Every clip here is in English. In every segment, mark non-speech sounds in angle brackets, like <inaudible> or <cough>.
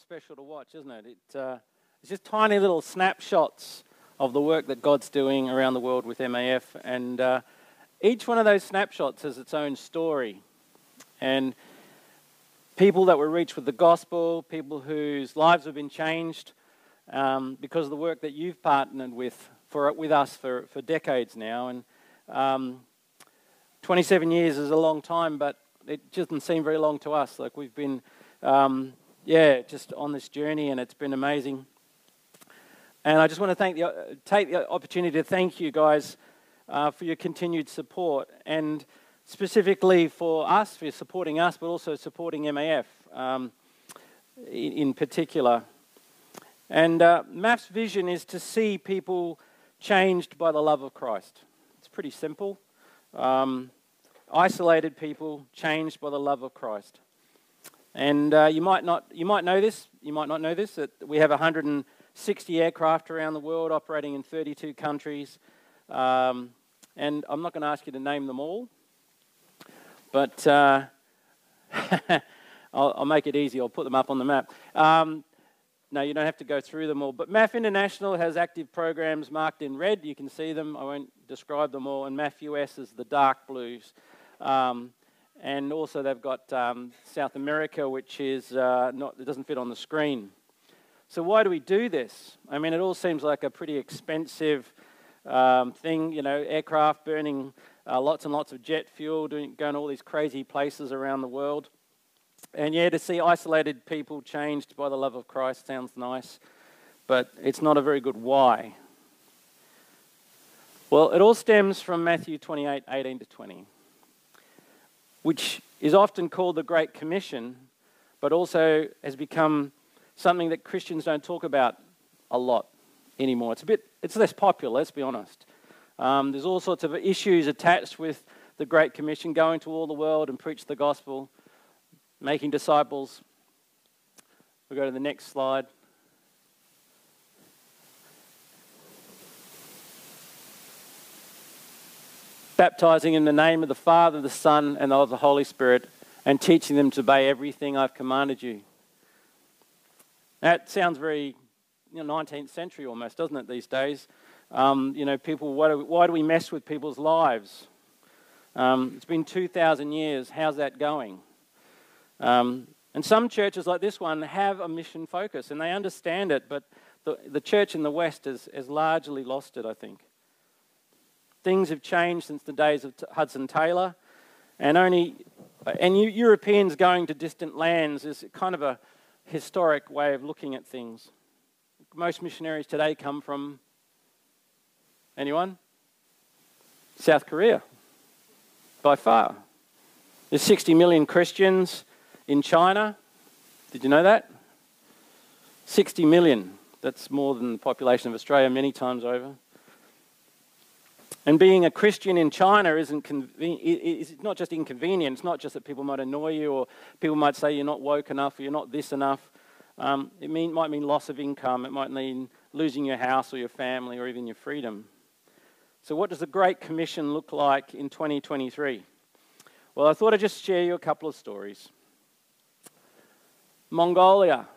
special to watch, isn't it? it uh, it's just tiny little snapshots of the work that God's doing around the world with MAF. And uh, each one of those snapshots has its own story. And people that were reached with the gospel, people whose lives have been changed um, because of the work that you've partnered with for, with us for, for decades now. And um, 27 years is a long time, but it doesn't seem very long to us. Like we've been, um, yeah, just on this journey, and it's been amazing. And I just want to thank the, take the opportunity to thank you guys uh, for your continued support, and specifically for us, for supporting us, but also supporting MAF um, in, in, particular. And uh, MAF's vision is to see people changed by the love of Christ. It's pretty simple. Um, isolated people changed by the love of Christ. And uh, you might not, you might know this. You might not know this. That we have 160 aircraft around the world, operating in 32 countries. Um, and I'm not going to ask you to name them all, but uh, <laughs> I'll, I'll, make it easy. I'll put them up on the map. Um, no, you don't have to go through them all. But MAF International has active programs marked in red. You can see them. I won't describe them all. And MAF US is the dark blues. Um, and also they've got um, South America, which is uh, not, it doesn't fit on the screen. So why do we do this? I mean, it all seems like a pretty expensive um, thing, you know, aircraft burning uh, lots and lots of jet fuel, doing, going all these crazy places around the world. And yeah, to see isolated people changed by the love of Christ sounds nice, but it's not a very good why. Well, it all stems from Matthew 28 18 to 20 which is often called the Great Commission, but also has become something that Christians don't talk about a lot anymore. It's a bit, it's less popular, let's be honest. Um, there's all sorts of issues attached with the Great Commission, going to all the world and preach the gospel, making disciples. We'll go to the next slide. Baptizing in the name of the Father, the Son, and of the Holy Spirit, and teaching them to obey everything I've commanded you. That sounds very you know, 19th century almost, doesn't it, these days? Um, you know, people, why do, we, why do, we, mess with people's lives? Um, it's been 2,000 years. How's that going? Um, and some churches like this one have a mission focus and they understand it, but the, the church in the West has, has largely lost it, I think. Things have changed since the days of Hudson Taylor, and only and Europeans going to distant lands is kind of a historic way of looking at things. Most missionaries today come from anyone? South Korea, by far. There's 60 million Christians in China. Did you know that? 60 million. That's more than the population of Australia many times over. And being a Christian in China isn't conven- not just inconvenient. It's not just that people might annoy you or people might say you're not woke enough or you're not this enough. Um, it mean, might mean loss of income. It might mean losing your house or your family or even your freedom. So, what does the Great Commission look like in 2023? Well, I thought I'd just share you a couple of stories. Mongolia,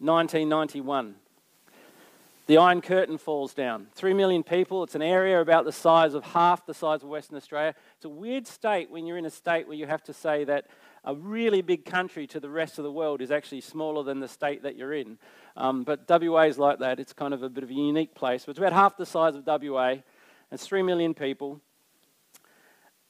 1991 the Iron Curtain falls down. Three million people. It's an area about the size of half the size of Western Australia. It's a weird state when you're in a state where you have to say that a really big country to the rest of the world is actually smaller than the state that you're in. Um, but WA is like that. It's kind of a bit of a unique place. But it's about half the size of WA. It's three million people.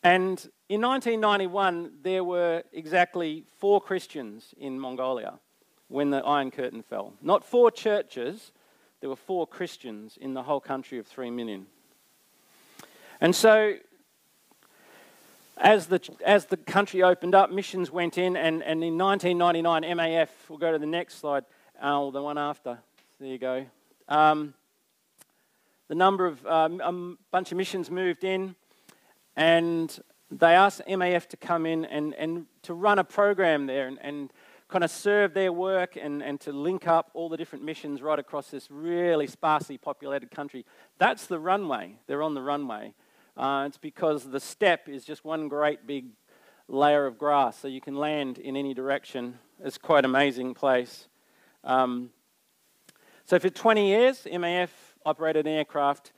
And in 1991, there were exactly four Christians in Mongolia when the Iron Curtain fell. Not four churches, there were four Christians in the whole country of three million. And so, as the, as the country opened up, missions went in, and, and in 1999, MAF, we'll go to the next slide, oh, the one after. There you go. Um, the number of, um, a bunch of missions moved in, and they asked MAF to come in and, and to run a program there and, and kind of serve their work and, and to link up all the different missions right across this really sparsely populated country. That's the runway. They're on the runway. Uh, it's because the steppe is just one great big layer of grass, so you can land in any direction. It's quite an amazing place. Um, so for 20 years, MAF operated an aircraft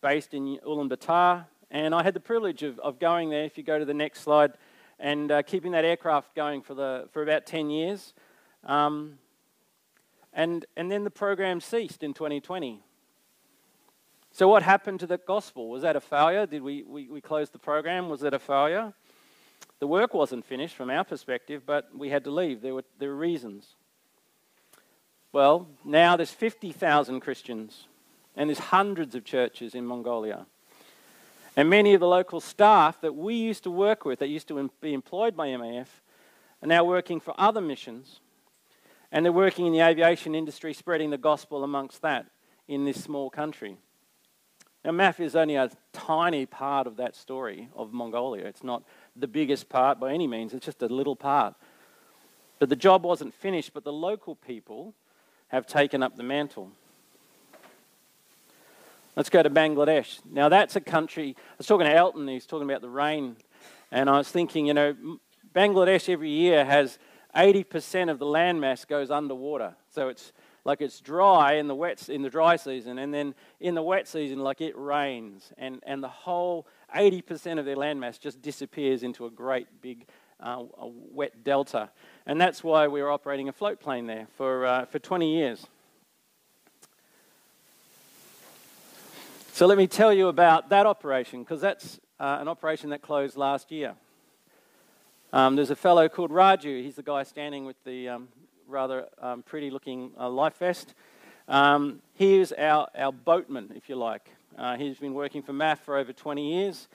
based in Ulaanbaatar, and I had the privilege of, of going there, if you go to the next slide, and uh, keeping that aircraft going for, the, for about 10 years. Um, and, and then the program ceased in 2020. So, what happened to the gospel? Was that a failure? Did we, we, we close the program? Was that a failure? The work wasn't finished from our perspective, but we had to leave. There were, there were reasons. Well, now there's 50,000 Christians, and there's hundreds of churches in Mongolia. And many of the local staff that we used to work with, that used to be employed by MAF, are now working for other missions. And they're working in the aviation industry, spreading the gospel amongst that in this small country. Now, MAF is only a tiny part of that story of Mongolia. It's not the biggest part by any means, it's just a little part. But the job wasn't finished, but the local people have taken up the mantle. Let's go to Bangladesh. Now, that's a country. I was talking to Elton, he's talking about the rain, and I was thinking, you know, Bangladesh every year has 80% of the landmass goes underwater. So it's like it's dry in the wet in the dry season, and then in the wet season, like it rains, and, and the whole 80% of their landmass just disappears into a great big uh, wet delta. And that's why we were operating a float plane there for, uh, for 20 years. So let me tell you about that operation, because that's uh, an operation that closed last year. Um, there's a fellow called Raju. He's the guy standing with the um, rather um, pretty looking uh, life vest. Um, he is our, our boatman, if you like. Uh, he's been working for MAF for over 20 years.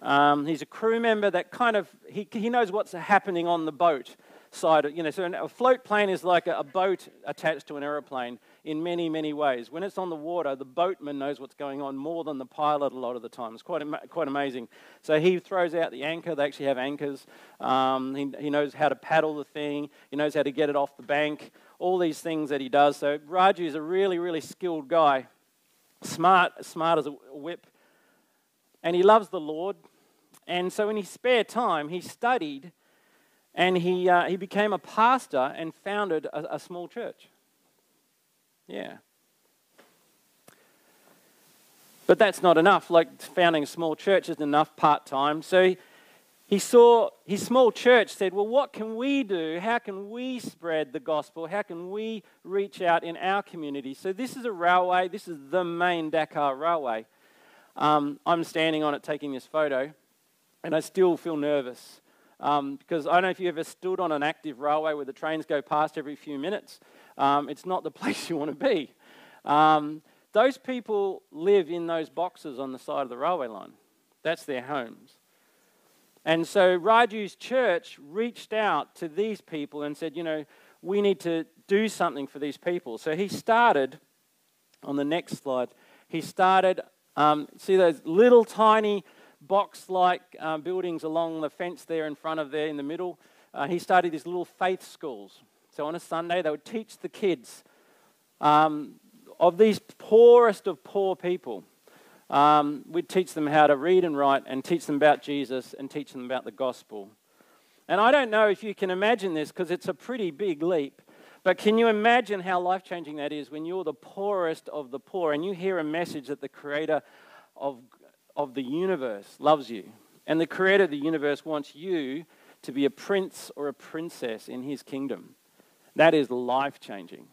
Um, he's a crew member that kind of, he, he knows what's happening on the boat side. You know, so a float plane is like a, a boat attached to an aeroplane in many, many ways. When it's on the water, the boatman knows what's going on more than the pilot a lot of the time. It's quite, quite amazing. So he throws out the anchor. They actually have anchors. Um, he, he knows how to paddle the thing. He knows how to get it off the bank. All these things that he does. So Raju is a really, really skilled guy. Smart, smart as a whip and he loves the Lord. And so, in his spare time, he studied and he, uh, he became a pastor and founded a, a small church. Yeah. But that's not enough. Like founding a small church isn't enough part time. So he, saw his small church said, Well, what can we do? How can we spread the gospel? How can we reach out in our community? So this is a railway. This is the main Dhaka railway. Um, I'm standing on it taking this photo, and I still feel nervous um, because I don't know if you ever stood on an active railway where the trains go past every few minutes. Um, it's not the <laughs> place you want to be. Um, those people live in those boxes on the side of the railway line. That's their homes. And so Raju's church reached out to these people and said, you know, we need to do something for these people. So he started, on the next slide, he started um, see those little tiny box like um, buildings along the fence there in front of there in the middle? Uh, he started these little faith schools. So on a Sunday, they would teach the kids um, of these poorest of poor people. Um, we'd teach them how to read and write and teach them about Jesus and teach them about the gospel. And I don't know if you can imagine this because it's a pretty big leap. But can you imagine how life changing that is when you're the poorest of the poor and you hear a message that the creator of, of the universe loves you? And the creator of the universe wants you to be a prince or a princess in his kingdom. That is life changing.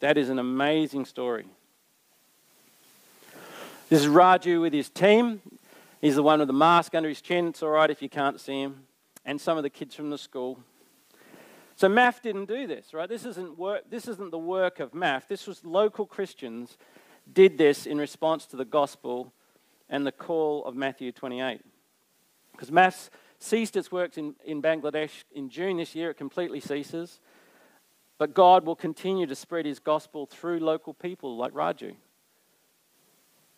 That is an amazing story. This is Raju with his team. He's the one with the mask under his chin. It's all right if you can't see him. And some of the kids from the school. So MAF didn't do this, right? This isn't, work, this isn't the work of MAF. This was local Christians did this in response to the gospel and the call of Matthew 28. Because MAF ceased its works in, in Bangladesh in June this year, it completely ceases. But God will continue to spread his gospel through local people like Raju.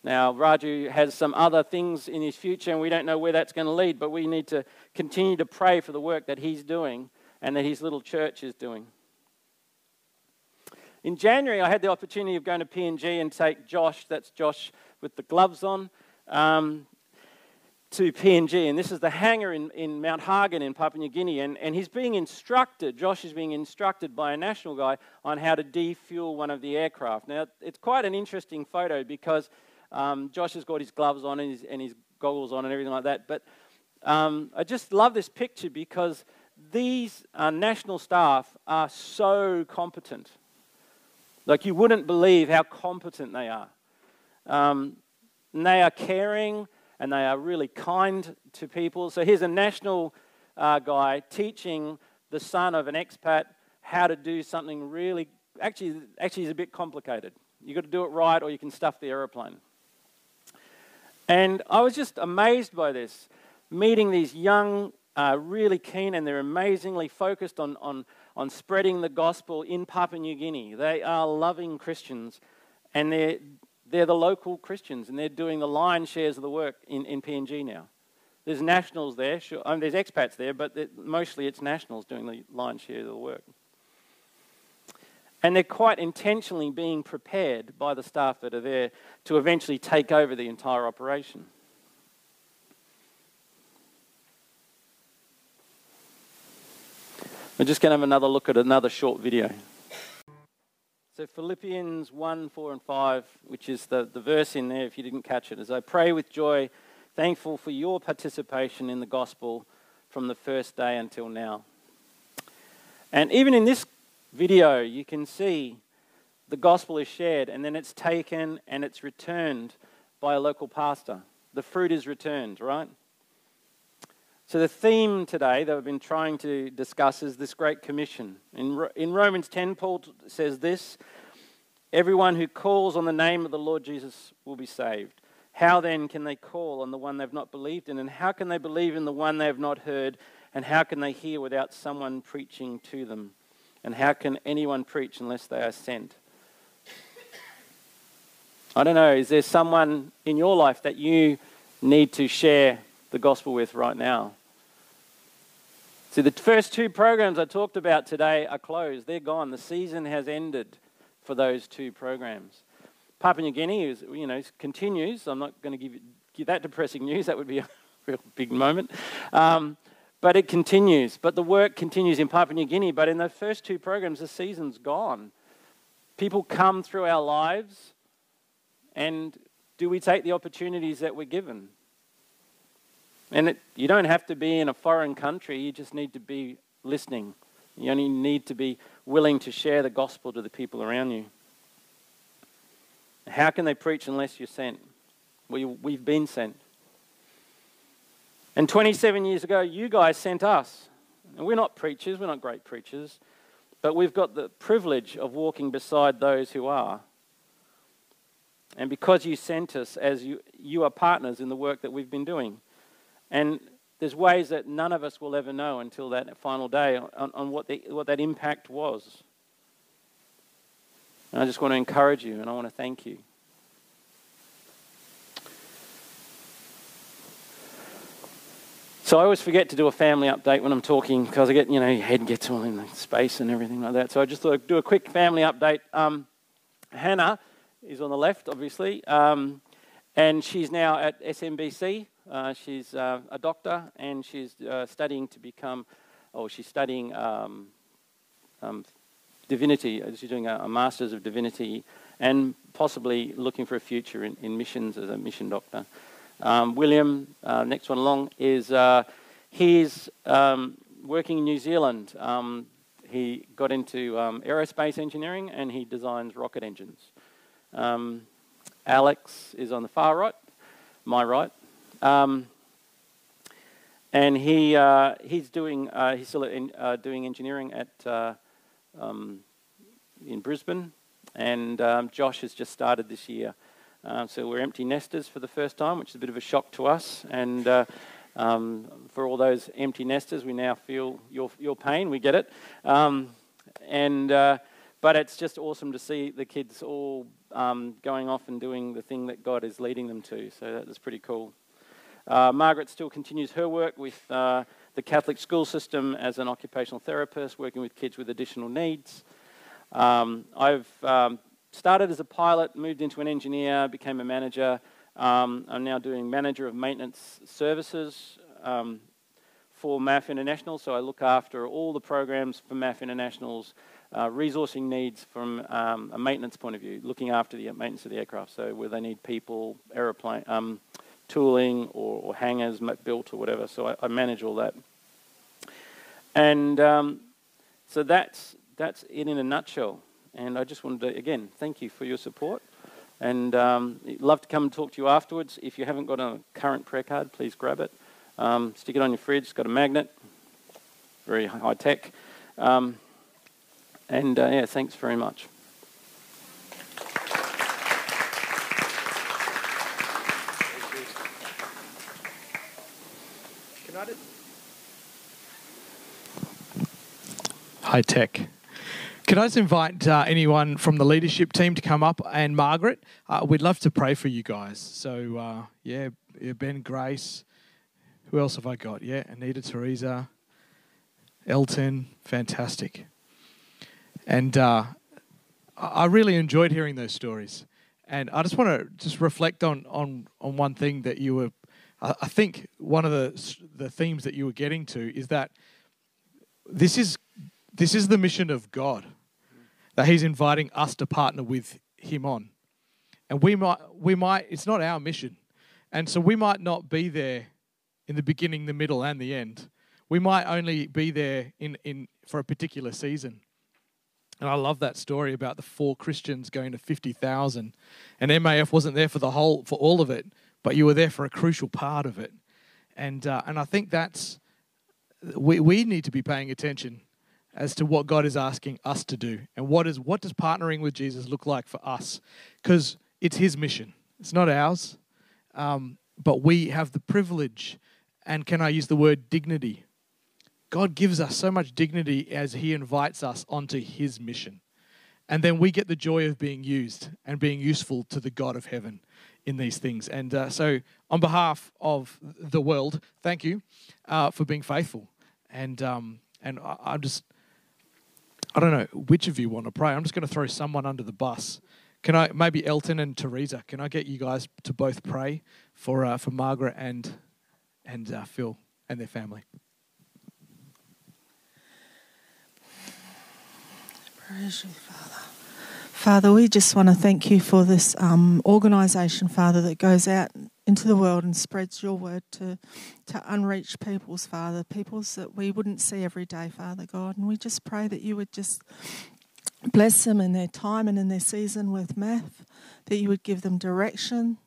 Now, Raju has some other things in his future, and we don't know where that's going to lead, but we need to continue to pray for the work that he's doing and that his little church is doing. In January, I had the opportunity of going to PNG and take Josh, that's Josh with the gloves on. Um, to PNG, and this is the hangar in, in Mount Hagen in Papua New Guinea, and, and he's being instructed, Josh is being instructed by a national guy on how to defuel one of the aircraft. Now, it's quite an interesting photo because um, Josh has got his gloves on and his, and his goggles on and everything like that, but um, I just love this picture because these uh, national staff are so competent. Like, you wouldn't believe how competent they are. Um, and they are caring and they are really kind to people. So here's a national uh, guy teaching the son of an expat how to do something really, actually, actually is a bit complicated. You've got to do it right or you can stuff the aeroplane. And I was just amazed by this, meeting these young, uh, really keen, and they're amazingly focused on, on, on spreading the gospel in Papua New Guinea. They are loving Christians, and they're, they're the local Christians and they're doing the lion's shares of the work in, in PNG now. There's nationals there, sure, I mean, there's expats there, but mostly it's nationals doing the lion's share of the work. And they're quite intentionally being prepared by the staff that are there to eventually take over the entire operation. We're just going to have another look at another short video. So Philippians 1, 4, and 5, which is the, the verse in there if you didn't catch it, is I pray with joy, thankful for your participation in the gospel from the first day until now. And even in this video, you can see the gospel is shared and then it's taken and it's returned by a local pastor. The fruit is returned, right? So, the theme today that we've been trying to discuss is this Great Commission. In, in Romans 10, Paul says this Everyone who calls on the name of the Lord Jesus will be saved. How then can they call on the one they've not believed in? And how can they believe in the one they have not heard? And how can they hear without someone preaching to them? And how can anyone preach unless they are sent? I don't know, is there someone in your life that you need to share the gospel with right now? See, the first two programs I talked about today are closed. They're gone. The season has ended for those two programs. Papua New Guinea is, you know, continues. I'm not going to give, you, give that depressing news. That would be a <laughs> real big moment. Um, but it continues. But the work continues in Papua New Guinea. But in the first two programs, the season's gone. People come through our lives, and do we take the opportunities that we're given? And it, you don't have to be in a foreign country, you just need to be listening. You only need to be willing to share the gospel to the people around you. How can they preach unless you're sent? We, we've been sent. And 27 years ago, you guys sent us. And we're not preachers, we're not great preachers, but we've got the privilege of walking beside those who are. And because you sent us, as you, you are partners in the work that we've been doing. And there's ways that none of us will ever know until that final day on, on what, the, what that impact was. And I just want to encourage you and I want to thank you. So I always forget to do a family update when I'm talking because I get, you know, your head gets all in the space and everything like that. So I just thought I'd do a quick family update. Um, Hannah is on the left, obviously, um, and she's now at SMBC. Uh, she's uh, a doctor and she's uh, studying to become, or she's studying um, um, divinity. Uh, she's doing a, a, Master's of Divinity and possibly looking for a future in, in missions as a mission doctor. Um, William, uh, next one along, is uh, he's um, working in New Zealand. Um, he got into um, aerospace engineering and he designs rocket engines. Alex is on the far right, my right. Um, and he, uh, he's, doing, uh, he's still in, uh, doing engineering at, uh, um, in Brisbane. And um, Josh has just started this year. Um, so we're empty nesters for the first time, which is a bit of a shock to us. And uh, um, for all those empty nesters, we now feel your, your pain. We get it. Um, and, but it's just awesome to see the kids all um, going off and doing the thing that God is leading them to. So that's pretty cool. Uh, Margaret still continues her work with uh, the Catholic school system as an occupational therapist, working with kids with additional needs. Um, I've um, started as a pilot, moved into an engineer, became a manager, Um, I'm now doing manager of maintenance services um, for MAF International, so I look after all the programs for MAF International's uh, resourcing needs from um, a maintenance point of view, looking after the maintenance of the aircraft. So where they need people, aeroplane, um, tooling, or, or, hangars built or whatever. So I, I manage all that. And um, so that's that's it in a nutshell. And I just wanted to again thank you for your support. And um, love to come and talk to you afterwards. If you haven't got a current prayer card, please grab it. Um, stick it on your fridge. It's got a magnet. Very high tech. Um, and uh, yeah, thanks very much. High tech. Can I just invite uh, anyone from the leadership team to come up and Margaret? Uh, we'd love to pray for you guys. So, uh, yeah, Ben, Grace. Who else have I got? Yeah, Anita, Teresa, Elton. Fantastic. And uh, I really enjoyed hearing those stories. And I just want to just reflect on, on, on one thing that you were, I think one of the, the themes that you were getting to is that this is, this is the mission of God, that He's inviting us to partner with Him on. And we might, we might, it's not our mission. And so we might not be there in the beginning, the middle, and the end. We might only be there in, in, for a particular season. And I love that story about the four Christians going to 50,000. And MAF wasn't there for the whole, for all of it, but you were there for a crucial part of it. And, uh, and I think that's, we, we need to be paying attention as to what God is asking us to do. And what, is, what does partnering with Jesus look like for us? Because it's his mission, it's not ours. Um, but we have the privilege, and can I use the word dignity? God gives us so much dignity as He invites us onto His mission. And then we get the joy of being used and being useful to the God of heaven in these things. And uh, so, on behalf of the world, thank you uh, for being faithful. And um, and I'm just, I don't know which of you want to pray. I'm just going to throw someone under the bus. Can I maybe Elton and Teresa? Can I get you guys to both pray for uh, for Margaret and and uh, Phil and their family? Father. Father, we just want to thank you for this um, organisation, Father, that goes out into the world and spreads your word to, to unreached peoples, Father, peoples that we wouldn't see every day, Father God. And we just pray that you would just bless them in their time and in their season with MAF, that you would give them direction,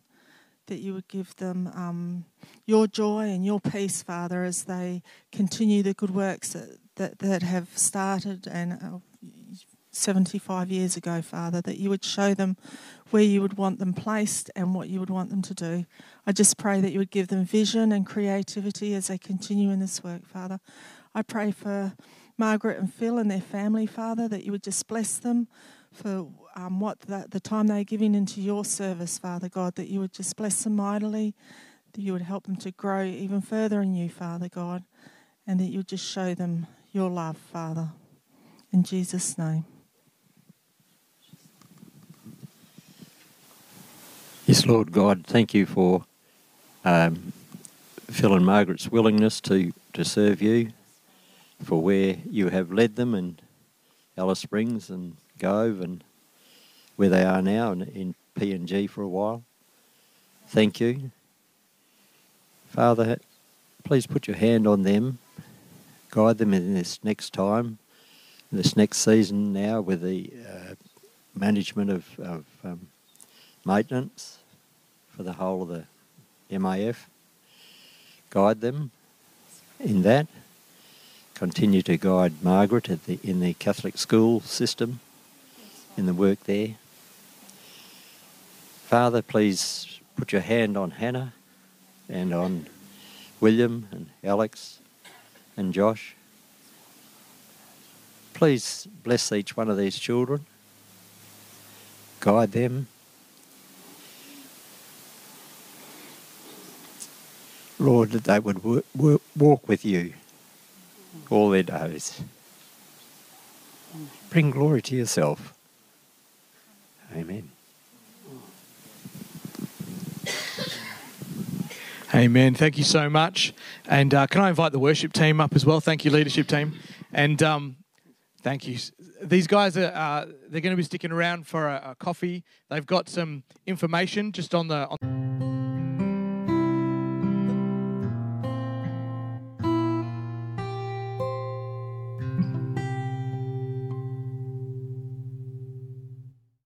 that you would give them um, your joy and your peace, Father, as they continue the good works that, that, that have started and uh, 75 years ago, Father, that you would show them where you would want them placed and what you would want them to do. I just pray that you would give them vision and creativity as they continue in this work, Father. I pray for Margaret and Phil and their family, Father, that you would just bless them for um, what the, the time they're giving into your service, Father God, that you would just bless them mightily, that you would help them to grow even further in you, Father God, and that you would just show them your love, Father. In Jesus' name. Yes, Lord God, thank you for um, Phil and Margaret's willingness to, to serve you, for where you have led them in Alice Springs and Gove and where they are now in, in PNG for a while. Thank you. Father, please put your hand on them, guide them in this next time, this next season now with the uh, management of, of um, maintenance for the whole of the MAF. Guide them in that. Continue to guide Margaret the, in the Catholic school system, in the work there. Father, please put your hand on Hannah and on William and Alex and Josh. Please bless each one of these children. Guide them Lord, that they would walk with you all their days. Bring glory to yourself. Amen. Amen. Thank you so much. And uh, can I invite the worship team up as well? Thank you, leadership team. And um, thank you. These guys are uh, they're going to be sticking around for a, a coffee. They've got some information just on the. On